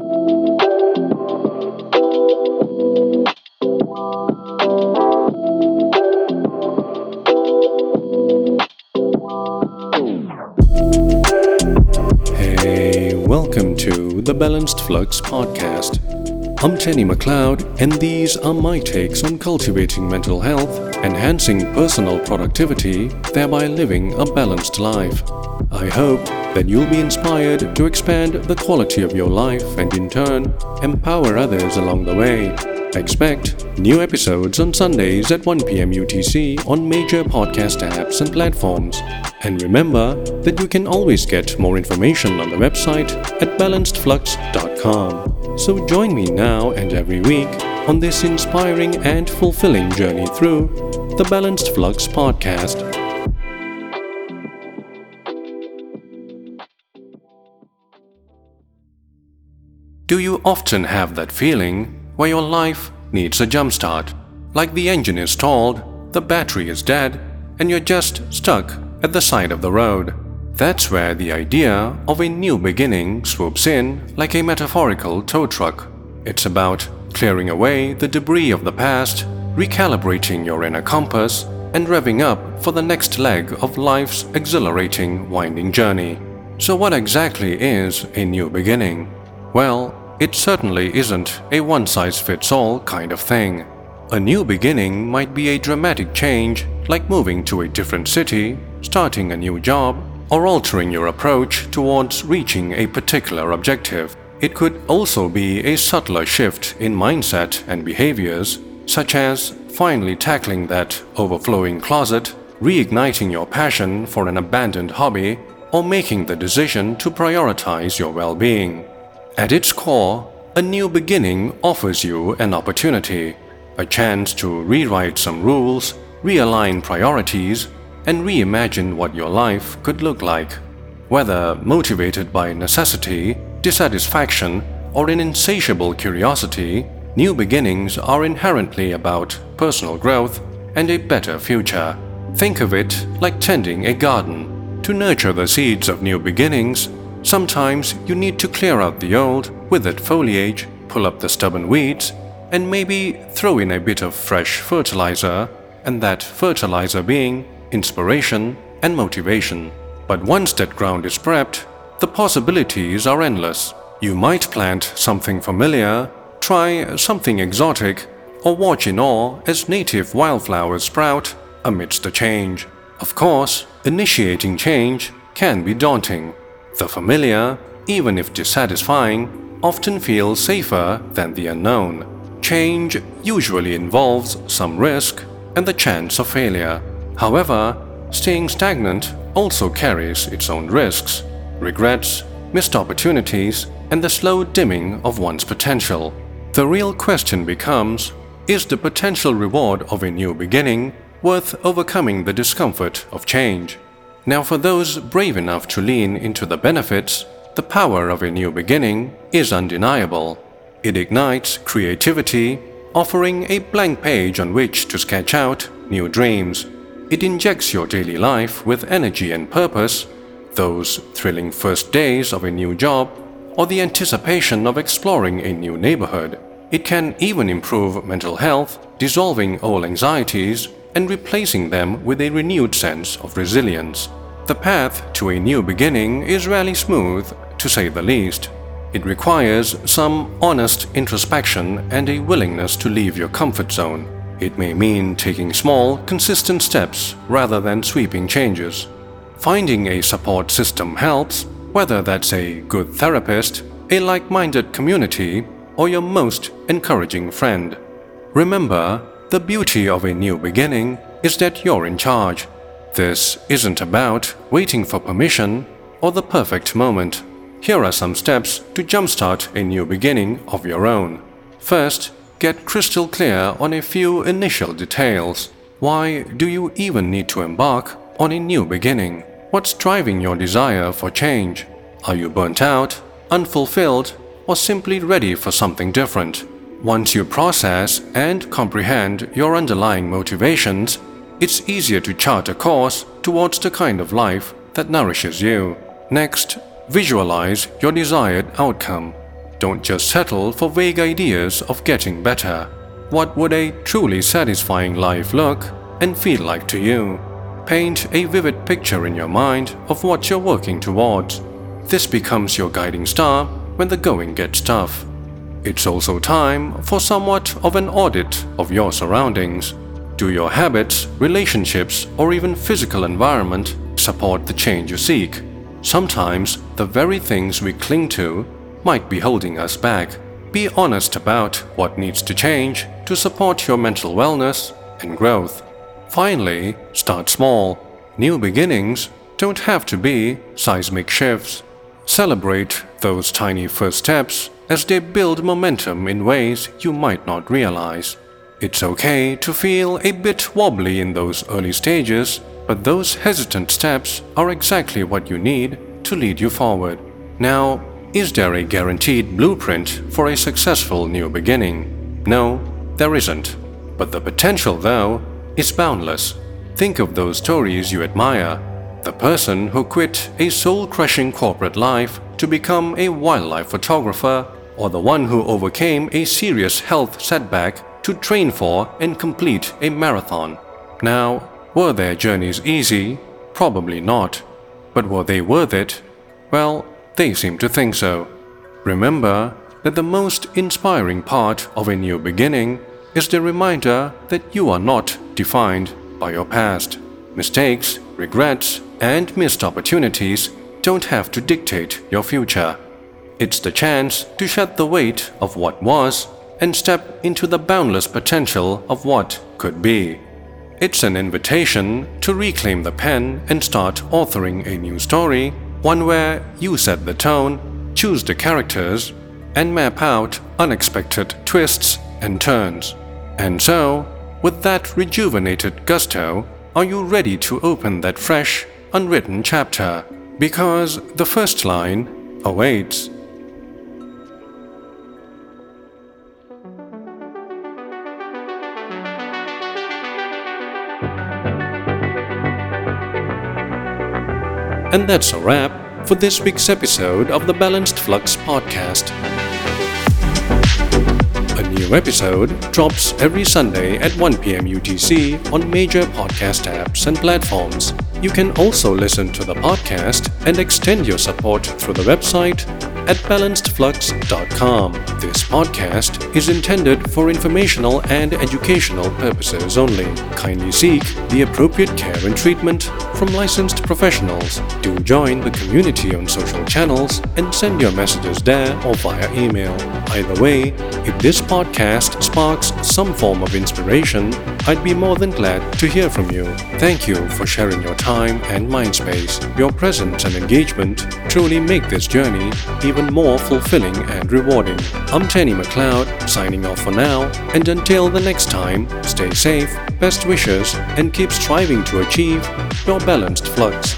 Hey, welcome to the Balanced Flux podcast. I'm Tenny McLeod, and these are my takes on cultivating mental health, enhancing personal productivity, thereby living a balanced life. I hope that you'll be inspired to expand the quality of your life and, in turn, empower others along the way. Expect new episodes on Sundays at 1 pm UTC on major podcast apps and platforms. And remember that you can always get more information on the website at balancedflux.com. So join me now and every week on this inspiring and fulfilling journey through the Balanced Flux podcast. Do you often have that feeling where your life needs a jumpstart? Like the engine is stalled, the battery is dead, and you're just stuck at the side of the road. That's where the idea of a new beginning swoops in like a metaphorical tow truck. It's about clearing away the debris of the past, recalibrating your inner compass, and revving up for the next leg of life's exhilarating, winding journey. So, what exactly is a new beginning? Well, it certainly isn't a one size fits all kind of thing. A new beginning might be a dramatic change, like moving to a different city, starting a new job, or altering your approach towards reaching a particular objective. It could also be a subtler shift in mindset and behaviors, such as finally tackling that overflowing closet, reigniting your passion for an abandoned hobby, or making the decision to prioritize your well being. At its core, a new beginning offers you an opportunity, a chance to rewrite some rules, realign priorities, and reimagine what your life could look like. Whether motivated by necessity, dissatisfaction, or an insatiable curiosity, new beginnings are inherently about personal growth and a better future. Think of it like tending a garden. To nurture the seeds of new beginnings, sometimes you need to clear out the old, withered foliage, pull up the stubborn weeds, and maybe throw in a bit of fresh fertilizer, and that fertilizer being inspiration and motivation. But once that ground is prepped, the possibilities are endless. You might plant something familiar, try something exotic, or watch in awe as native wildflowers sprout amidst the change. Of course, initiating change can be daunting. The familiar, even if dissatisfying, often feels safer than the unknown. Change usually involves some risk and the chance of failure. However, staying stagnant also carries its own risks regrets, missed opportunities, and the slow dimming of one's potential. The real question becomes is the potential reward of a new beginning worth overcoming the discomfort of change? Now, for those brave enough to lean into the benefits, the power of a new beginning is undeniable. It ignites creativity, offering a blank page on which to sketch out new dreams. It injects your daily life with energy and purpose those thrilling first days of a new job, or the anticipation of exploring a new neighborhood. It can even improve mental health, dissolving all anxieties and replacing them with a renewed sense of resilience. The path to a new beginning is rarely smooth, to say the least. It requires some honest introspection and a willingness to leave your comfort zone. It may mean taking small, consistent steps rather than sweeping changes. Finding a support system helps, whether that's a good therapist, a like minded community, or your most encouraging friend. Remember, the beauty of a new beginning is that you're in charge. This isn't about waiting for permission or the perfect moment. Here are some steps to jumpstart a new beginning of your own. First, get crystal clear on a few initial details. Why do you even need to embark on a new beginning? What's driving your desire for change? Are you burnt out, unfulfilled, or simply ready for something different? Once you process and comprehend your underlying motivations, it's easier to chart a course towards the kind of life that nourishes you. Next, visualize your desired outcome. don't just settle for vague ideas of getting better. What would a truly satisfying life look and feel like to you? Paint a vivid picture in your mind of what you're working towards. This becomes your guiding star when the going gets tough. It's also time for somewhat of an audit of your surroundings. Do your habits, relationships, or even physical environment support the change you seek? Sometimes the very things we cling to might be holding us back. Be honest about what needs to change to support your mental wellness and growth. Finally, start small. New beginnings don't have to be seismic shifts. Celebrate those tiny first steps as they build momentum in ways you might not realize. It's okay to feel a bit wobbly in those early stages, but those hesitant steps are exactly what you need to lead you forward. Now, is there a guaranteed blueprint for a successful new beginning? No, there isn't. But the potential, though, is boundless. Think of those stories you admire. The person who quit a soul crushing corporate life to become a wildlife photographer, or the one who overcame a serious health setback to train for and complete a marathon. Now, were their journeys easy? Probably not. But were they worth it? Well, they seem to think so. Remember that the most inspiring part of a new beginning is the reminder that you are not defined by your past. Mistakes, regrets, and missed opportunities don't have to dictate your future. It's the chance to shed the weight of what was and step into the boundless potential of what could be. It's an invitation to reclaim the pen and start authoring a new story one where you set the tone, choose the characters, and map out unexpected twists and turns. And so, with that rejuvenated gusto, are you ready to open that fresh, unwritten chapter? Because the first line awaits. And that's a wrap for this week's episode of the Balanced Flux podcast. New episode drops every Sunday at 1 pm UTC on major podcast apps and platforms. You can also listen to the podcast and extend your support through the website at balancedflux.com. This podcast is intended for informational and educational purposes only. Kindly seek the appropriate care and treatment from licensed professionals. Do join the community on social channels and send your messages there or via email. Either way, if this podcast sparks some form of inspiration, I'd be more than glad to hear from you. Thank you for sharing your time and mind space. Your presence and engagement truly make this journey even more fulfilling and rewarding. I'm Tenny McLeod, signing off for now, and until the next time, stay safe, best wishes, and keep striving to achieve your balanced flux.